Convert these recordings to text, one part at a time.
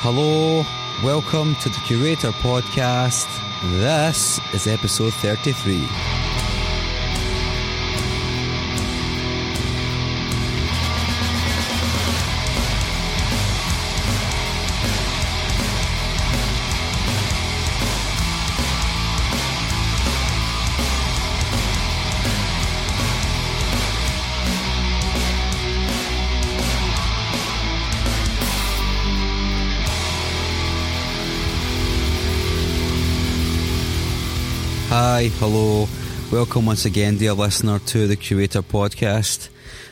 Hello, welcome to the Curator Podcast. This is episode 33. Hi, hello, welcome once again, dear listener, to the Curator Podcast.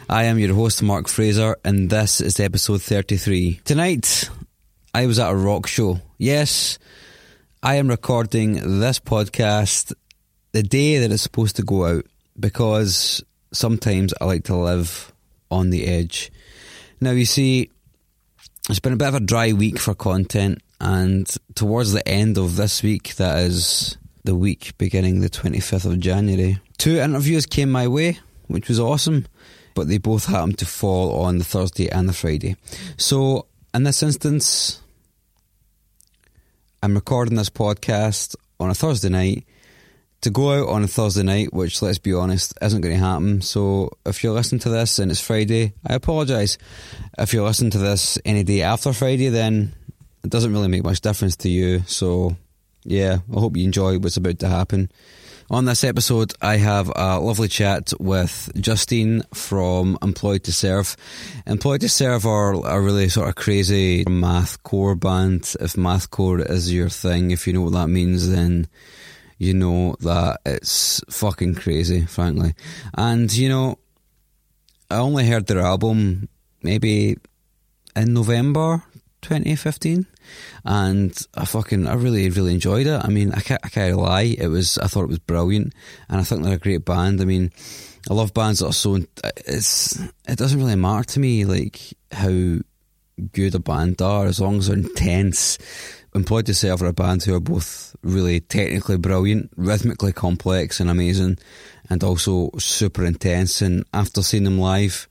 I am your host, Mark Fraser, and this is episode 33. Tonight, I was at a rock show. Yes, I am recording this podcast the day that it's supposed to go out because sometimes I like to live on the edge. Now, you see, it's been a bit of a dry week for content, and towards the end of this week, that is the week beginning the 25th of January. Two interviews came my way, which was awesome, but they both happened to fall on the Thursday and the Friday. So, in this instance, I'm recording this podcast on a Thursday night to go out on a Thursday night, which, let's be honest, isn't going to happen. So, if you're listening to this and it's Friday, I apologise. If you're listening to this any day after Friday, then it doesn't really make much difference to you. So, yeah, I hope you enjoy what's about to happen. On this episode, I have a lovely chat with Justine from Employed to Serve. Employed to Serve are a really sort of crazy mathcore band. If mathcore is your thing, if you know what that means, then you know that it's fucking crazy, frankly. And, you know, I only heard their album maybe in November 2015 and I fucking I really really enjoyed it. I mean, I can't I can't lie, it was I thought it was brilliant, and I think they're a great band. I mean, I love bands that are so it's it doesn't really matter to me like how good a band are as long as they're intense. Employed to serve are a band who are both really technically brilliant, rhythmically complex and amazing, and also super intense. And after seeing them live,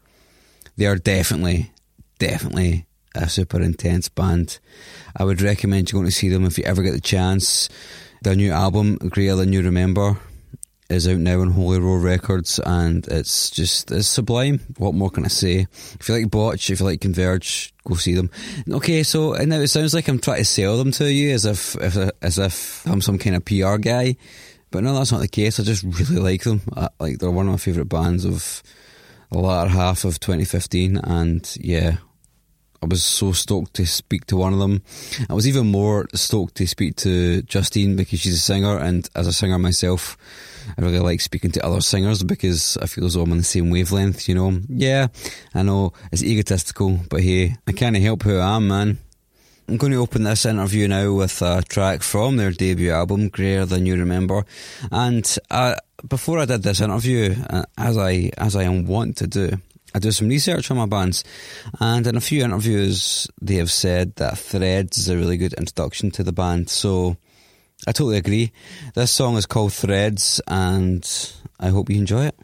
they are definitely, definitely a super intense band. I would recommend you going to see them if you ever get the chance. Their new album, Greyer Than You Remember, is out now on Holy Roar Records, and it's just it's sublime. What more can I say? If you like Botch, if you like Converge, go see them. Okay, so now it sounds like I'm trying to sell them to you as if, if as if I'm some kind of PR guy, but no, that's not the case. I just really like them. I, like they're one of my favourite bands of the latter half of 2015, and yeah, I was so stoked to speak to one of them. I was even more stoked to speak to Justine because she's a singer, and as a singer myself, I really like speaking to other singers because I feel as though I'm on the same wavelength, you know. Yeah, I know it's egotistical, but hey, I can't help who I am, man. I'm going to open this interview now with a track from their debut album, Greyer Than You Remember. And uh, before I did this interview, uh, as I as I am wont to do, I do some research on my bands, and in a few interviews, they have said that Threads is a really good introduction to the band. So I totally agree. This song is called Threads, and I hope you enjoy it.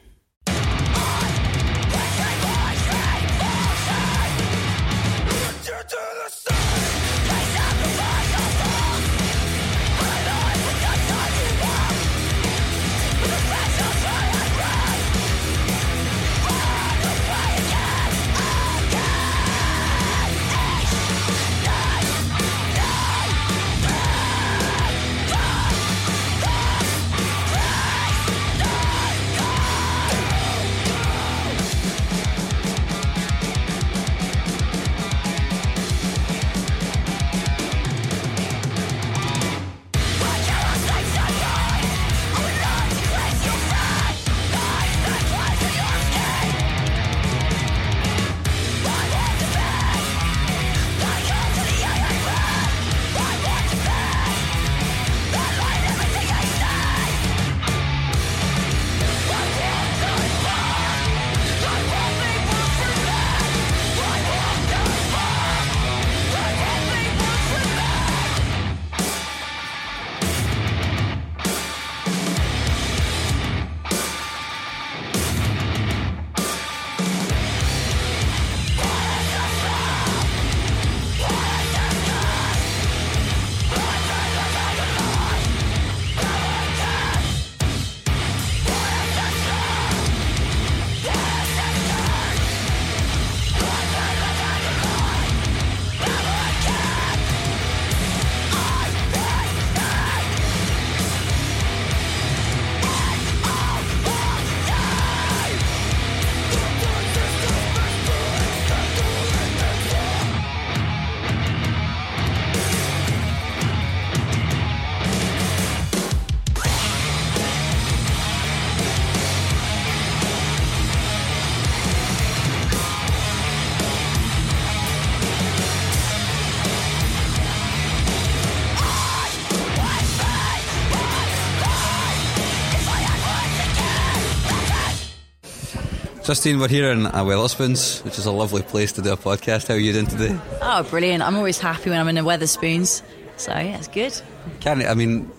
Justine, we're here in uh, Wetherspoons, which is a lovely place to do a podcast. How are you doing today? Oh, brilliant. I'm always happy when I'm in a Wetherspoons. So, yeah, it's good. Can I mean,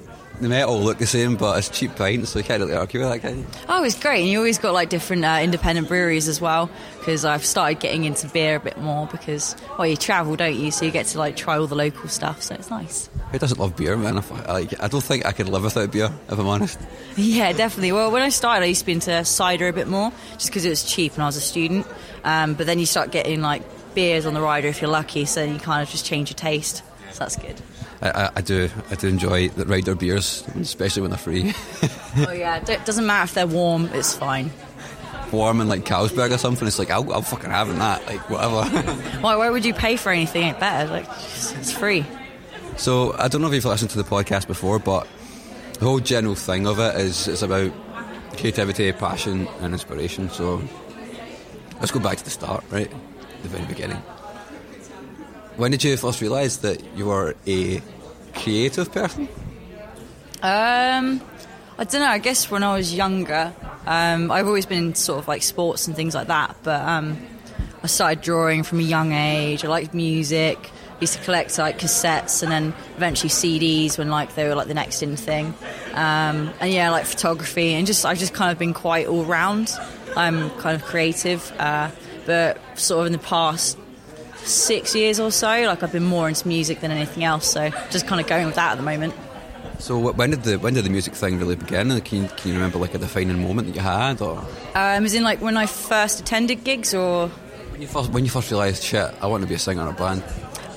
they might all look the same, but it's cheap pints, so you can't really argue with that, can you? Oh, it's great. And you always got like different uh, independent breweries as well. Because I've started getting into beer a bit more because, well, you travel, don't you? So you get to like try all the local stuff. So it's nice. Who doesn't love beer, man? I, like, I don't think I could live without beer, if I'm honest. Yeah, definitely. Well, when I started, I used to be into cider a bit more just because it was cheap and I was a student. Um, but then you start getting like beers on the rider if you're lucky, so you kind of just change your taste. So that's good. I, I, do I do enjoy the rider beers, especially when they're free. oh yeah, it doesn't matter if they're warm; it's fine. Warm and like Carlsberg or something, it's like I'll, I'll fucking having that, like whatever. why? Why would you pay for anything? It's better. Like it's free. So I don't know if you've listened to the podcast before, but the whole general thing of it is it's about creativity, passion, and inspiration. So let's go back to the start, right? The very beginning. When did you first realise that you were a creative person? Um, I don't know. I guess when I was younger, um, I've always been sort of like sports and things like that. But um, I started drawing from a young age. I liked music. Used to collect like cassettes and then eventually CDs when like they were like the next in thing. Um, and yeah, like photography and just I've just kind of been quite all round. I'm kind of creative, uh, but sort of in the past six years or so, like I've been more into music than anything else. So just kind of going with that at the moment. So when did the when did the music thing really begin? Can you, can you remember like a defining moment that you had, or um, as in like when I first attended gigs, or when you first when you first realised shit, I want to be a singer in a band?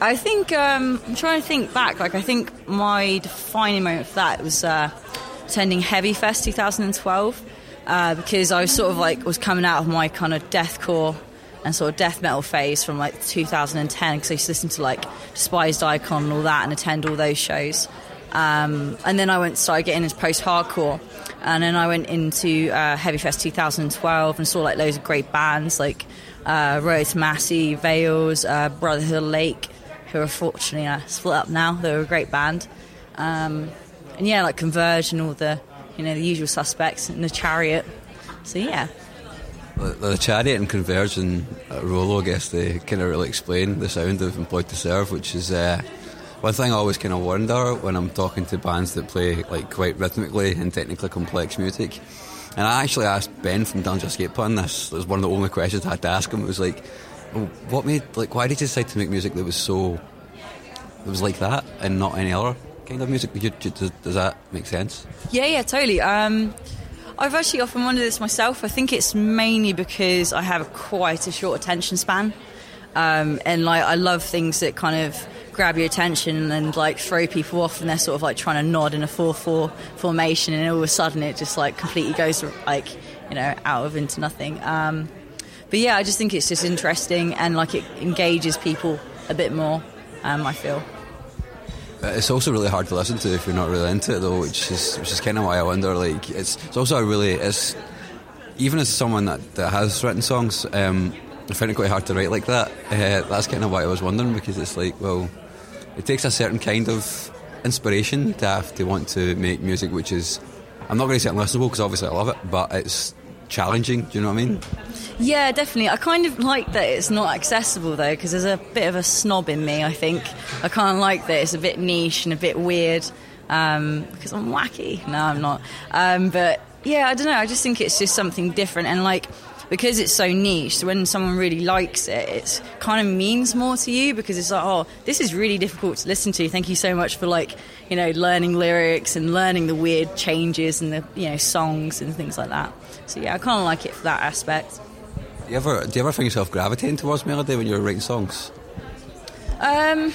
I think um, I'm trying to think back. Like I think my defining moment for that was uh, attending Hevy Fest 2012 uh, because I was sort of like was coming out of my kind of deathcore and sort of death metal phase from like 2010 because I used to listen to like Despised Icon and all that and attend all those shows. Um, and then I went started getting into post hardcore, and then I went into uh, Hevy Fest 2012 and saw like loads of great bands like uh, Rolo Tomassi, Veils, uh, Brotherhood Lake, who are unfortunately uh, split up now. They were a great band, um, and yeah, like Converge and all the you know the usual suspects in the Chariot. So yeah. The, Chariot and Converge and uh, Rolo, I guess they kind of really explain the sound of Employed to Serve, which is uh, one thing I always kind of wonder when I'm talking to bands that play like quite rhythmically and technically complex music. And I actually asked Ben from Dillinger Escape Plan this. It was one of the only questions I had to ask him. It was like, what made like why did you decide to make music that was so that was like that and not any other kind of music? Does, does that make sense? Yeah, yeah, totally. Um, I've actually often wondered this myself. I think it's mainly because I have quite a short attention span, um, and like I love things that kind of grab your attention and like throw people off, and they're sort of like trying to nod in a four-four formation, and all of a sudden it just like completely goes like you know out of into nothing. Um, but yeah, I just think it's just interesting and like it engages people a bit more. Um, I feel. It's also really hard to listen to if you're not really into it, though, which is which is kind of why I wonder. Like, it's it's also a really it's even as someone that, that has written songs, um, I find it quite hard to write like that. Uh, that's kind of why I was wondering because it's like, well, it takes a certain kind of inspiration to have to want to make music, which is I'm not going to say unlistenable because obviously I love it, but it's challenging. Do you know what I mean? Yeah, definitely. I kind of like that it's not accessible though, because there's a bit of a snob in me. I think I kind of like that it's a bit niche and a bit weird um, because I'm wacky. No, I'm not. Um, but yeah, I don't know. I just think it's just something different and like because it's so niche, when someone really likes it, it kind of means more to you because it's like, oh, this is really difficult to listen to. Thank you so much for like, you know, learning lyrics and learning the weird changes and the you know songs and things like that. So yeah, I kind of like it for that aspect. Do you ever do you ever find yourself gravitating towards melody when you're writing songs? Um,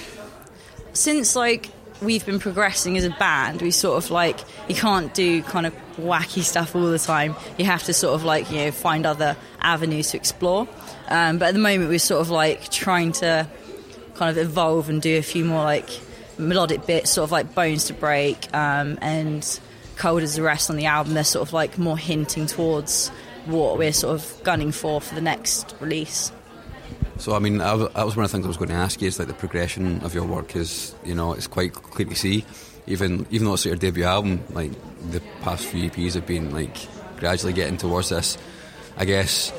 since like we've been progressing as a band, we sort of like you can't do kind of wacky stuff all the time. You have to sort of like you know find other avenues to explore. Um, but at the moment, we're sort of like trying to kind of evolve and do a few more like melodic bits, sort of like Bones to Break um, and Cold as the Rest on the album. They're sort of like more hinting towards what we're sort of gunning for for the next release. So, I mean, that was one of the things I was going to ask you. Is like the progression of your work is, you know, it's quite clear to see. Even even though it's your debut album, like the past few EPs have been like gradually getting towards this. I guess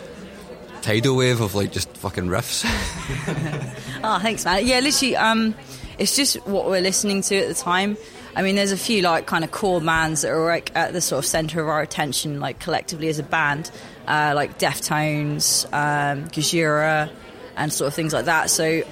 tidal wave of like just fucking riffs. oh, thanks, man. Yeah, literally, um, it's just what we're listening to at the time. I mean, there's a few like kind of core bands that are like at the sort of center of our attention, like collectively as a band, uh, like Deftones, um, Gojira, and sort of things like that. So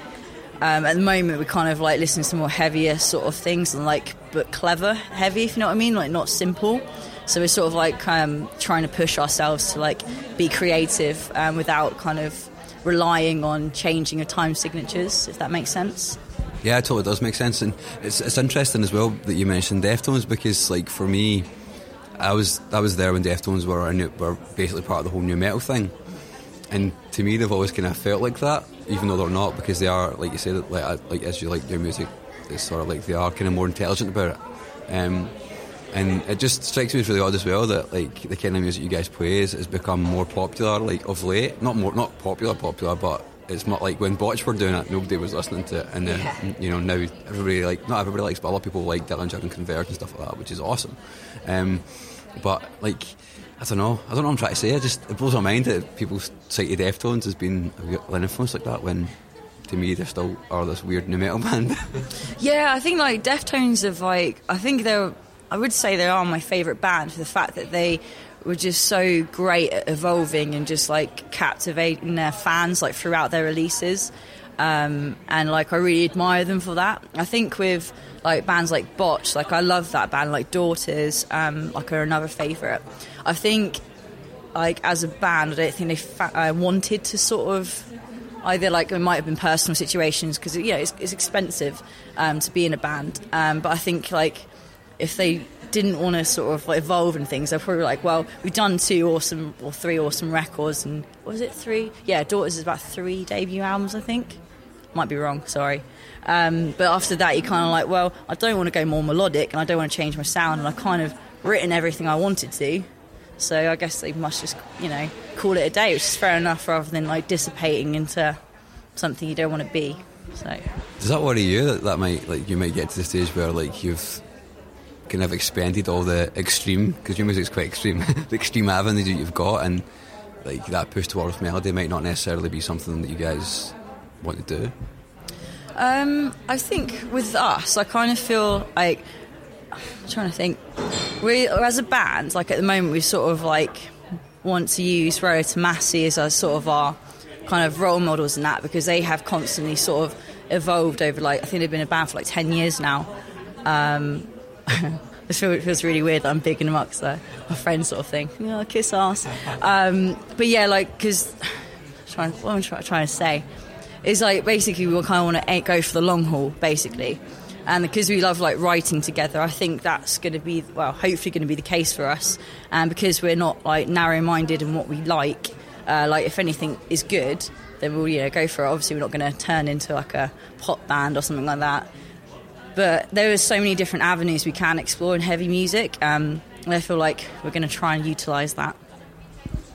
um, at the moment, we're kind of like listening to more heavier sort of things and like, but clever, heavy, if you know what I mean, like not simple. So we're sort of like um, trying to push ourselves to like be creative um, without kind of relying on changing of time signatures, if that makes sense. Yeah, it totally does make sense, and it's it's interesting as well that you mentioned Deftones because, like, for me, I was I was there when Deftones were new, were basically part of the whole nu metal thing, and to me, they've always kind of felt like that, even though they're not, because they are, like you said, like like as you like their music, it's sort of like they are kind of more intelligent about it. Um, and it just strikes me as really odd as well that like the kind of music you guys play has become more popular like of late. Not more, not popular, popular, but it's not like when Botch were doing it, nobody was listening to it, and then yeah. you know now everybody like not everybody likes, but a lot of people like Dillinger and Converge and stuff like that, which is awesome. Um, but like I don't know, I don't know what I'm trying to say. I just it blows my mind that people cite Deftones as being an influence like that when to me they still are this weird nu metal band. yeah, I think like Deftones have like I think they're I would say they are my favourite band for the fact that they were just so great at evolving and just like captivating their fans like throughout their releases. Um, and like I really admire them for that. I think with like bands like Botch, like I love that band, like Daughters, um, like are another favourite. I think like as a band, I don't think they fa- uh, wanted to sort of either like it might have been personal situations because yeah, it's, it's expensive um, to be in a band, um, but I think like if they didn't want to sort of evolve and things, they're probably like, well, we've done two awesome or three awesome records, and was it three? Yeah, Daughters is about three debut albums, I think. Might be wrong, sorry. Um, but after that, you're kind of like, well, I don't want to go more melodic, and I don't want to change my sound, and I kind of written everything I wanted to. So I guess they must just, you know, call it a day, which is fair enough, rather than like dissipating into something you don't want to be. So does that worry you that that might like you might get to the stage where like you've kind of expanded all the extreme because your music's quite extreme, the extreme avenues that you've got, and like that push towards melody might not necessarily be something that you guys want to do. Um, I think with us, I kind of feel like I'm trying to think. We, as a band, like at the moment, we sort of like want to use Rolo Tomassi as our sort of our kind of role models in that because they have constantly sort of evolved over like I think they've been a band for like ten years now. Um, it feels really weird that I'm bigging them up because they're my friend sort of thing. You know, kiss ass. Um, but yeah, like, because trying, what I'm trying, trying to say is like basically we kind of want to go for the long haul, basically. And because we love like writing together, I think that's going to be well, hopefully going to be the case for us. And because we're not like narrow-minded in what we like, uh, like if anything is good, then we'll you know go for it. Obviously, we're not going to turn into like a pop band or something like that. But there are so many different avenues we can explore in heavy music, um, and I feel like we're going to try and utilise that.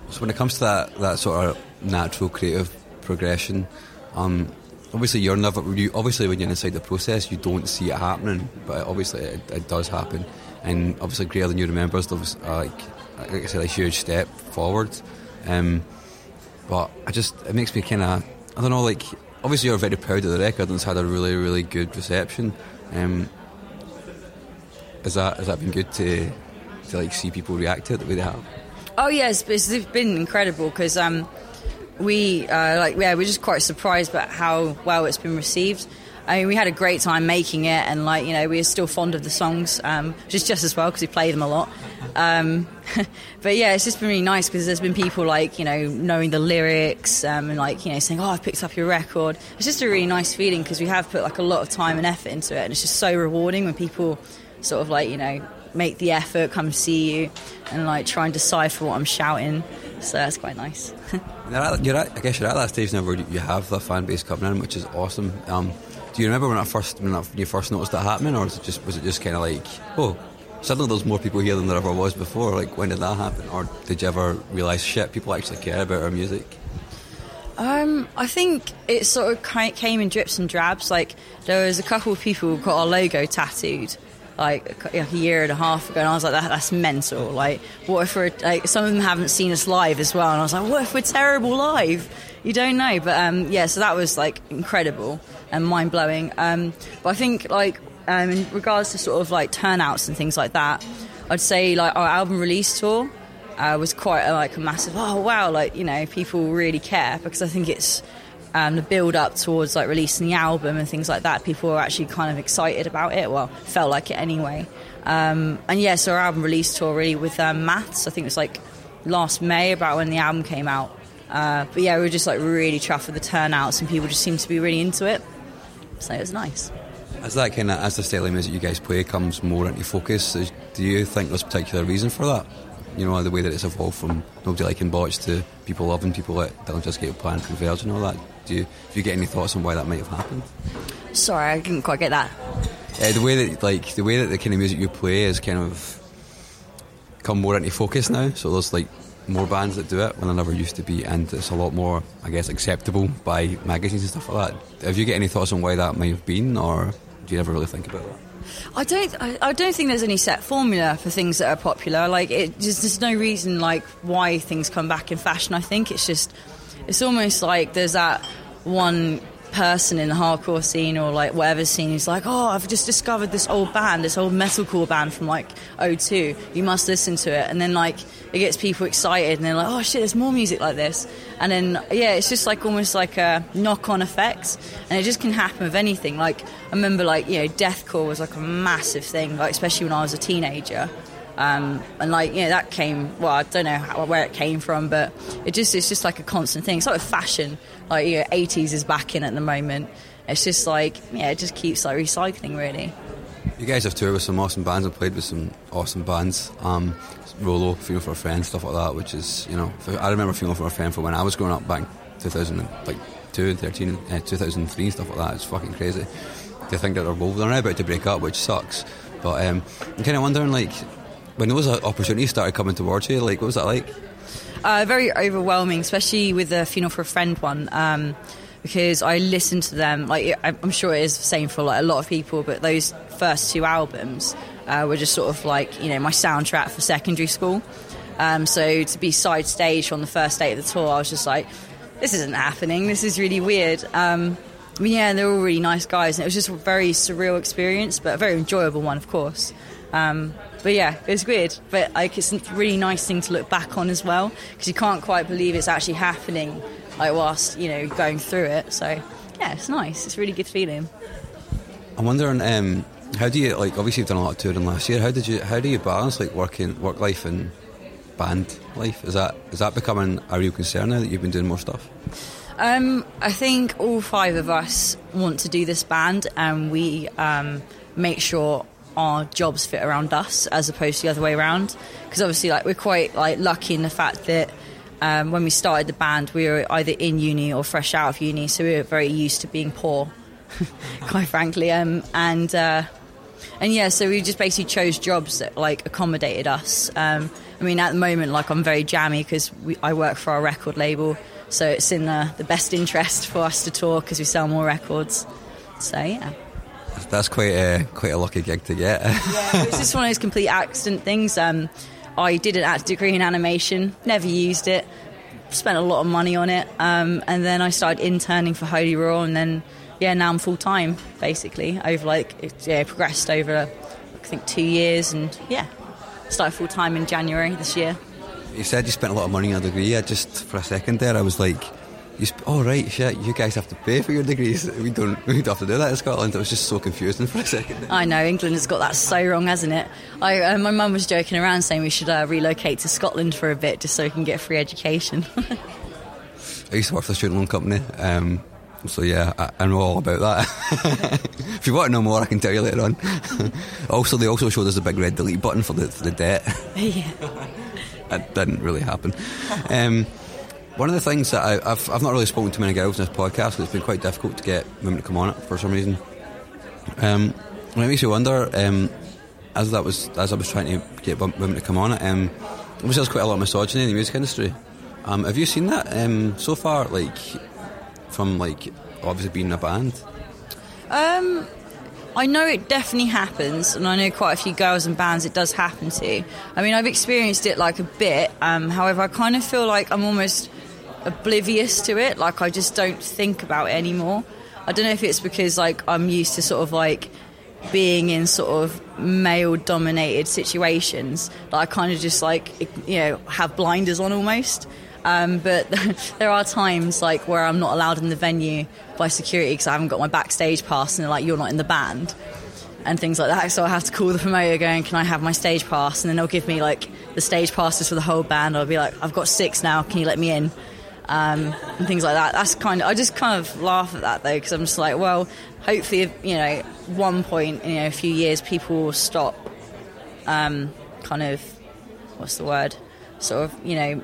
So when it comes to that, that sort of natural creative progression, um, obviously you're never you, obviously when you're inside the process you don't see it happening, but obviously it, it does happen, and obviously greyer than you remember is uh, like like I said a huge step forward. Um, but I just it makes me kind of I don't know like obviously you're very proud of the record and it's had a really really good reception. Um, has that has that been good to to like see people react to it the way they have? Oh yes, it's, it's been incredible because um, we uh, like yeah we're just quite surprised about how well it's been received. I mean, we had a great time making it, and like you know, we are still fond of the songs, um, which is just as well because we play them a lot. Um, but yeah, it's just been really nice because there's been people like you know knowing the lyrics um, and like you know saying, "Oh, I've picked up your record." It's just a really nice feeling because we have put like a lot of time and effort into it, and it's just so rewarding when people sort of like you know make the effort, come see you, and like try and decipher what I'm shouting. So that's quite nice. you're at, you're at, I guess you're at that stage now where you have the fan base coming in, which is awesome. Um, do you remember when I first when you first noticed that happening, or was it just was it just kind of like, oh, suddenly there's more people here than there ever was before? Like, when did that happen, or did you ever realise shit, people actually care about our music? Um, I think it sort of came in drips and drabs. Like there was a couple of people who got our logo tattooed, like a year and a half ago, and I was like, that, "That's mental." Like, what if we're like some of them haven't seen us live as well, and I was like, "What if we're terrible live?" You don't know, but um, yeah, so that was like incredible and mind blowing. Um, but I think like um, in regards to sort of like turnouts and things like that, I'd say like our album release tour uh, was quite a, like a massive. Oh wow, like you know people really care because I think it's um, the build up towards like releasing the album and things like that. People were actually kind of excited about it. Well, felt like it anyway. Um, and yeah, so our album release tour really with um, Maths. I think it was like last May about when the album came out. Uh, but yeah, we were just like really chuffed with the turnouts and people just seemed to be really into it. So it was nice. As that kind of as the style of music you guys play comes more into focus, do you think there's a particular reason for that? You know, the way that it's evolved from nobody liking botch to people loving people like Dillinger Escape Plan Converge and all that. Do you, do you get any thoughts on why that might have happened? Sorry, I didn't quite get that. Uh, the way that like the way that the kind of music you play is kind of come more into focus now. So there's like more bands that do it when there never used to be, and it's a lot more, I guess, acceptable by magazines and stuff like that. Have you got any thoughts on why that may have been, or do you never really think about that? I don't. I, I, don't think there's any set formula for things that are popular. Like it, just, there's no reason like why things come back in fashion. I think it's just, it's almost like there's that one person in the hardcore scene or like whatever scene who's like, oh, I've just discovered this old band, this old metalcore band from like 02. You must listen to it. And then like it gets people excited and they're like, oh shit, there's more music like this. And then, yeah, it's just like almost like a knock on effect. And it just can happen with anything. Like, I remember like, you know, deathcore was like a massive thing, like especially when I was a teenager. Um, and like you know that came well I don't know how, where it came from but it just it's just like a constant thing. It's like fashion. Like you know 80s is back in at the moment. It's just like yeah it just keeps like recycling really. You guys have toured with some awesome bands and played with some awesome bands. Um, Rolo, Funeral for a Friend, stuff like that, which is, you know, I remember Funeral for a Friend from when I was growing up back 2000, like 2, 13, uh, 2003, stuff like that. It's fucking crazy to think that they're both, they're now about to break up, which sucks. But um, I'm kind of wondering, like, when those opportunities started coming towards you, like, what was that like? Uh, very overwhelming, especially with the Funeral for a Friend one. Um, because I listened to them, like I'm sure it is the same for like a lot of people, but those first two albums uh, were just sort of like you know my soundtrack for secondary school. Um, so to be side stage on the first day of the tour, I was just like, this isn't happening. This is really weird. Um, I mean, yeah, they're all really nice guys, and it was just a very surreal experience, but a very enjoyable one, of course. Um, but yeah, it was weird, but like it's a really nice thing to look back on as well because you can't quite believe it's actually happening, like whilst you know going through it. So yeah, it's nice. It's a really good feeling. I'm wondering, um, how do you like? Obviously, you've done a lot of touring last year. How did you? How do you balance like working, work life, and band life? Is that is that becoming a real concern now that you've been doing more stuff? Um, I think all five of us want to do this band, and we um, make sure our jobs fit around us as opposed to the other way around. Because obviously, like we're quite like lucky in the fact that um, when we started the band, we were either in uni or fresh out of uni, so we were very used to being poor, quite frankly. Um, and uh, and yeah, so we just basically chose jobs that like accommodated us. Um, I mean, at the moment, like I'm very jammy because I work for our record label, so it's in the, the best interest for us to tour because we sell more records. So yeah. That's quite a quite a lucky gig to get. yeah, it's just one of those complete accident things. Um, I did an art degree in animation, never used it, spent a lot of money on it, um, and then I started interning for Holy Roar, and then yeah, now I'm full time basically. Over like it yeah, progressed over I think two years, and yeah, started full time in January this year. You said you spent a lot of money on a degree. Yeah, just for a second there, I was like you sp- oh right, shit! You guys have to pay for your degrees. We don't. We don't have to do that in Scotland. It was just so confusing for a second. I know England has got that so wrong, hasn't it? I, uh, my mum was joking around saying we should uh, relocate to Scotland for a bit just so we can get free education. I used to work for a student loan company, um, so yeah, I, I, know all about that. if you want to know more, I can tell you later on. also, they also showed us a big red delete button for the for the debt. yeah, that didn't really happen. Um, one of the things that I, have I've not really spoken to many girls in this podcast, it's been quite difficult to get women to come on it for some reason. Um, it makes you wonder, um, as that was as I was trying to get women to come on it, um, obviously there's quite a lot of misogyny in the music industry. Um, have you seen that um, so far, like from like obviously being a band? Um, I know it definitely happens, and I know quite a few girls and bands it does happen to. I mean, I've experienced it like a bit. Um, however, I kind of feel like I'm almost oblivious to it. Like I just don't think about it anymore. I don't know if it's because like I'm used to sort of like being in sort of male dominated situations that I kind of just like you know have blinders on almost. Um, but there are times like where I'm not allowed in the venue by security because I haven't got my backstage pass, and they're like, "You're not in the band," and things like that. So I have to call the promoter, going, "Can I have my stage pass?" And then they'll give me like the stage passes for the whole band. I'll be like, "I've got six now. Can you let me in?" Um, and things like that. That's kind of I just kind of laugh at that though because I'm just like, well, hopefully, you know, one point in you know, a few years, people will stop, um, kind of, what's the word, sort of, you know,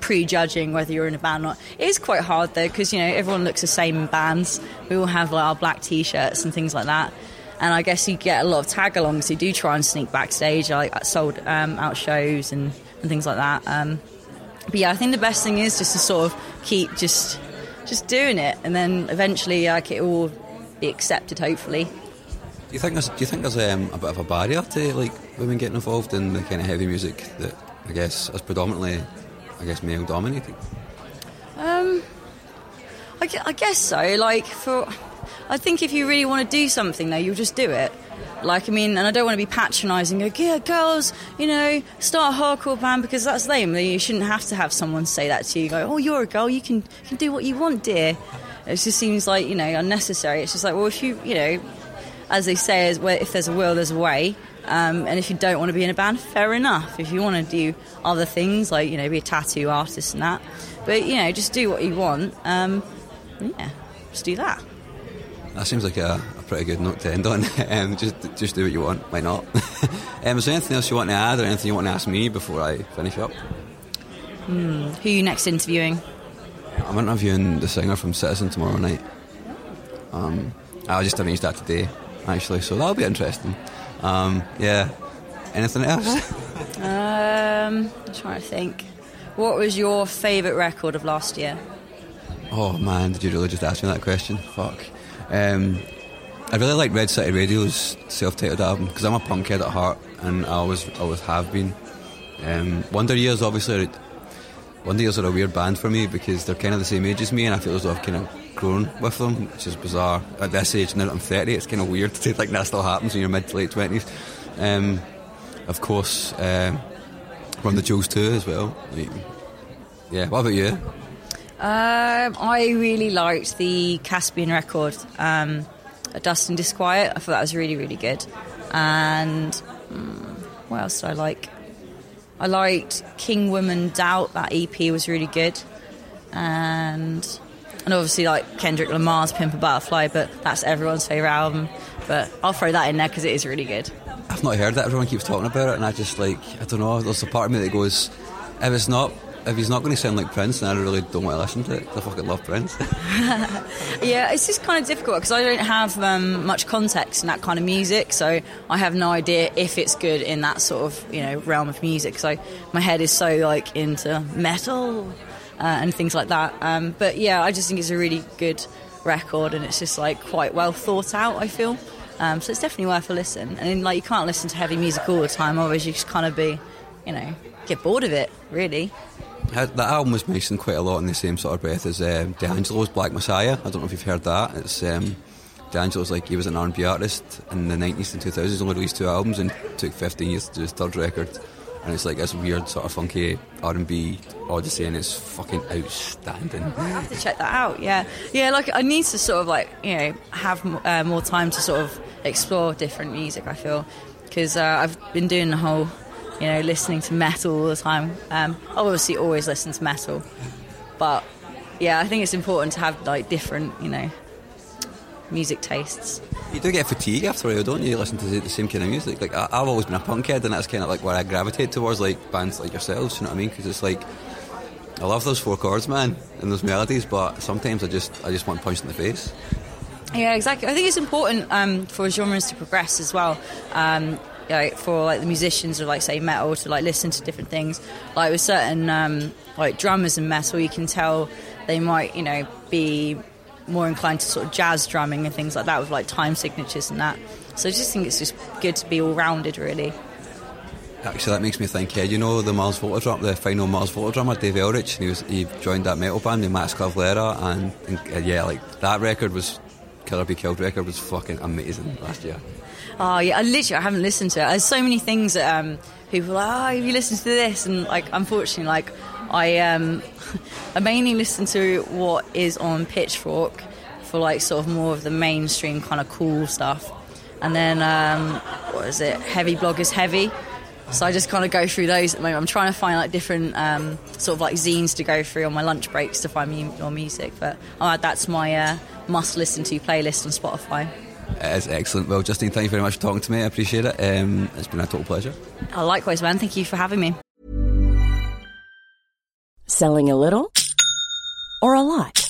prejudging whether you're in a band or not. It is quite hard though because you know everyone looks the same in bands. We all have like our black t-shirts and things like that. And I guess you get a lot of tag-alongs who do try and sneak backstage, like sold um, out shows and, and things like that. Um, but yeah, I think the best thing is just to sort of keep just just doing it, and then eventually, like it will be accepted. Hopefully. Do you think there's, do you think there's um, a bit of a barrier to like women getting involved in the kind of heavy music that I guess is predominantly, I guess, male dominated? Um, I, I guess so. Like for, I think if you really want to do something, though, you'll just do it. Like, I mean, and I don't want to be patronising, go, yeah, girls, you know, start a hardcore band because that's lame. You shouldn't have to have someone say that to you. Go, oh, you're a girl, you can, you can do what you want, dear. It just seems like, you know, unnecessary. It's just like, well, if you, you know, as they say, if there's a will, there's a way. Um, and if you don't want to be in a band, fair enough. If you want to do other things, like, you know, be a tattoo artist and that. But, you know, just do what you want. Um, yeah, just do that. That seems like a, a pretty good note to end on. um, just just do what you want. Why not? um, is there anything else you want to add or anything you want to ask me before I finish up? Hmm. Who are you next interviewing? I'm interviewing the singer from Citizen tomorrow night. Um, I just arranged that today, actually, so that'll be interesting. Um, yeah. Anything else? um, I'm trying to think. What was your favourite record of last year? Oh man, did you really just ask me that question? Fuck. Um, I really like Red City Radio's self-titled album because I'm a punk punkhead at heart, and I always always have been. Um, Wonder Years, obviously, Wonder Years are a weird band for me because they're kind of the same age as me, and I feel as though I've kind of grown with them, which is bizarre. At this age, now that I'm 30, it's kind of weird to think that still happens in your mid to late 20s. Um, of course, um, Run the Jewels too as well. Yeah, what about you? Um, I really liked the Caspian record, um, Dust and Disquiet. I thought that was really, really good. And um, what else did I like? I liked King Woman Doubt. That EP was really good. And and obviously like Kendrick Lamar's Pimp a Butterfly, but that's everyone's favourite album. But I'll throw that in there because it is really good. I've not heard that. Everyone keeps talking about it, and I just like I don't know. There's a part of me that goes, if it's not if he's not going to sound like Prince, then I really don't want to listen to it. I fucking love Prince. yeah, it's just kind of difficult because I don't have um, much context in that kind of music, so I have no idea if it's good in that sort of you know realm of music. So my head is so like into metal uh, and things like that. Um, but yeah, I just think it's a really good record, and it's just like quite well thought out. I feel. Um, so it's definitely worth a listen. And like you can't listen to heavy music all the time, otherwise you just kind of be, you know, get bored of it. Really. The album was mentioned quite a lot in the same sort of breath as um, D'Angelo's Black Messiah. I don't know if you've heard that. It's um, D'Angelo's like he was an R&B artist in the 90s and 2000s. Only released two albums and took 15 years to do his third record. And it's like this weird sort of funky R&B odyssey, and it's fucking outstanding. I have to check that out. Yeah, yeah. Like I need to sort of like you know have uh, more time to sort of explore different music. I feel because uh, I've been doing the whole you know, listening to metal all the time. Um, I obviously always listen to metal, but yeah, I think it's important to have like different, you know, music tastes. You do get fatigue after a while, don't you? Listen to the same kind of music. Like I, have always been a punk head, and that's kind of like where I gravitate towards, like bands like yourselves. You know what I mean? Because it's like I love those four chords, man, and those melodies, but sometimes I just I just want punched in the face. Yeah, exactly. I think it's important um, for genres to progress as well. Um, like for like the musicians of like say metal to like listen to different things. Like with certain um, like drummers in metal, you can tell they might you know be more inclined to sort of jazz drumming and things like that with like time signatures and that. So I just think it's just good to be all rounded, really. Actually, that makes me think. Yeah, you know the Mars Volta drum, the final Mars Volta drummer, Dave Elitch. He was he joined that metal band, the Max Cavalera, and, and uh, yeah, like that record was Killer Be Killed record was fucking amazing last year. Oh yeah, I literally I haven't listened to it. There's so many things that um, people are like, oh, have you listened to this? And like, unfortunately, like I um, I mainly listen to what is on Pitchfork for like sort of more of the mainstream kind of cool stuff. And then um, what is it? Heavy blog is heavy. So I just kind of go through those at the moment. I'm trying to find like different um, sort of like zines to go through on my lunch breaks to find me more music. But I'll add that to my uh, must listen to playlist on Spotify. It is excellent. Well, Justine, thank you very much for talking to me. I appreciate it. Um, it's been a total pleasure. Oh, likewise, man. Thank you for having me. Selling a little or a lot?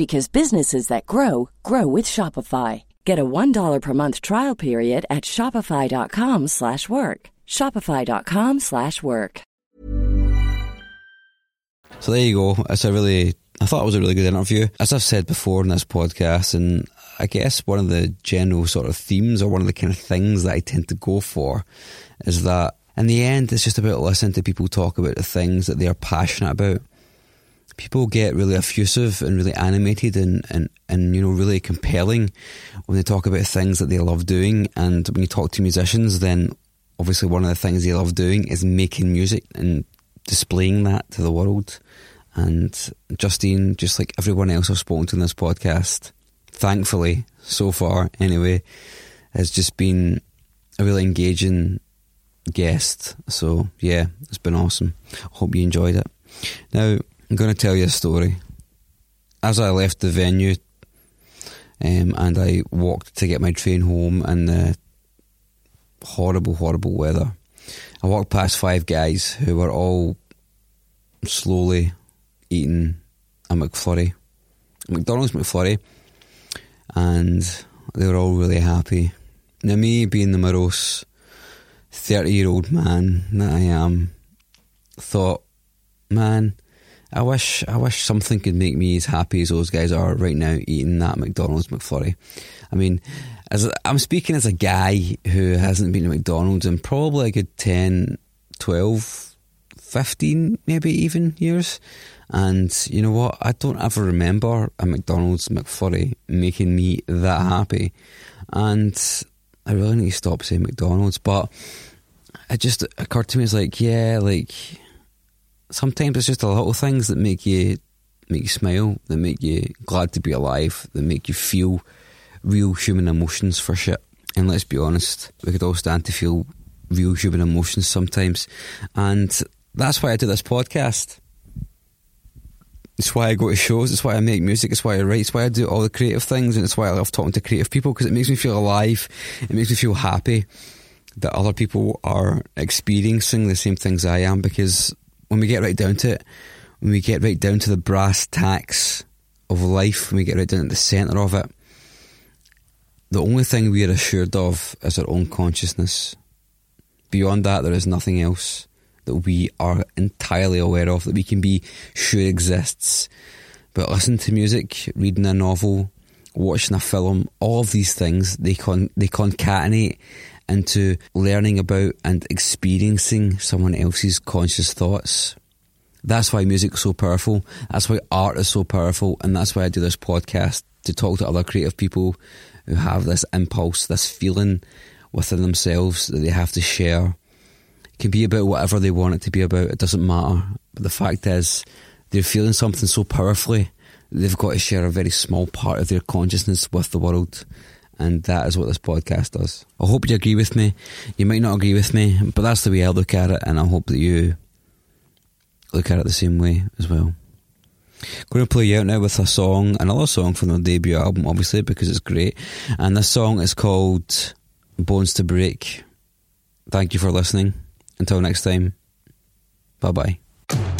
because businesses that grow grow with Shopify. Get a $1 per month trial period at shopify.com/work. shopify.com/work. So there you go. It's a really I thought it was a really good interview. As I've said before in this podcast and I guess one of the general sort of themes or one of the kind of things that I tend to go for is that in the end, it's just about listening to people talk about the things that they're passionate about. People get really effusive and really animated and, and, and, you know, really compelling when they talk about things that they love doing. And when you talk to musicians, then obviously one of the things they love doing is making music and displaying that to the world. And Justine, just like everyone else I've spoken to in this podcast, thankfully, so far anyway, has just been a really engaging guest. So yeah, it's been awesome. Hope you enjoyed it. Now I'm going to tell you a story. As I left the venue, um, and I walked to get my train home in the horrible, horrible weather. I walked past five guys who were all slowly eating a McFlurry, a McDonald's McFlurry, and they were all really happy. Now, me being the morose 30 year old man that I am, thought, man, I wish I wish something could make me as happy as those guys are right now eating that McDonald's McFlurry. I mean, as I'm speaking as a guy who hasn't been to McDonald's in probably a good 10, 12, 15 maybe even years. And you know what? I don't ever remember a McDonald's McFlurry making me that happy. And I really need to stop saying McDonald's, but it just occurred to me as like, yeah, like sometimes it's just the little things that make you make you smile, that make you glad to be alive, that make you feel real human emotions for shit. And let's be honest, we could all stand to feel real human emotions sometimes. And that's why I do this podcast. It's why I go to shows. It's why I make music. It's why I write. It's why I do all the creative things. And it's why I love talking to creative people because it makes me feel alive. It makes me feel happy that other people are experiencing the same things I am because when we get right down to it, when we get right down to the brass tacks of life, when we get right down to the centre of it, the only thing we are assured of is our own consciousness. Beyond that, there is nothing else that we are entirely aware of that we can be sure exists. But listen to music, reading a novel, watching a film, all of these things they con they concatenate into learning about and experiencing someone else's conscious thoughts. That's why music is so powerful. That's why art is so powerful. And that's why I do this podcast to talk to other creative people who have this impulse, this feeling within themselves that they have to share. It can be about whatever they want it to be about. It doesn't matter. But the fact is, they're feeling something so powerfully, they've got to share a very small part of their consciousness with the world. And that is what this podcast does. I hope you agree with me. You might not agree with me, but that's the way I look at it, and I hope that you look at it the same way as well. Going to play you out now with a song, another song from their debut album, obviously, because it's great. And this song is called Bones to Break. Thank you for listening. Until next time, bye bye.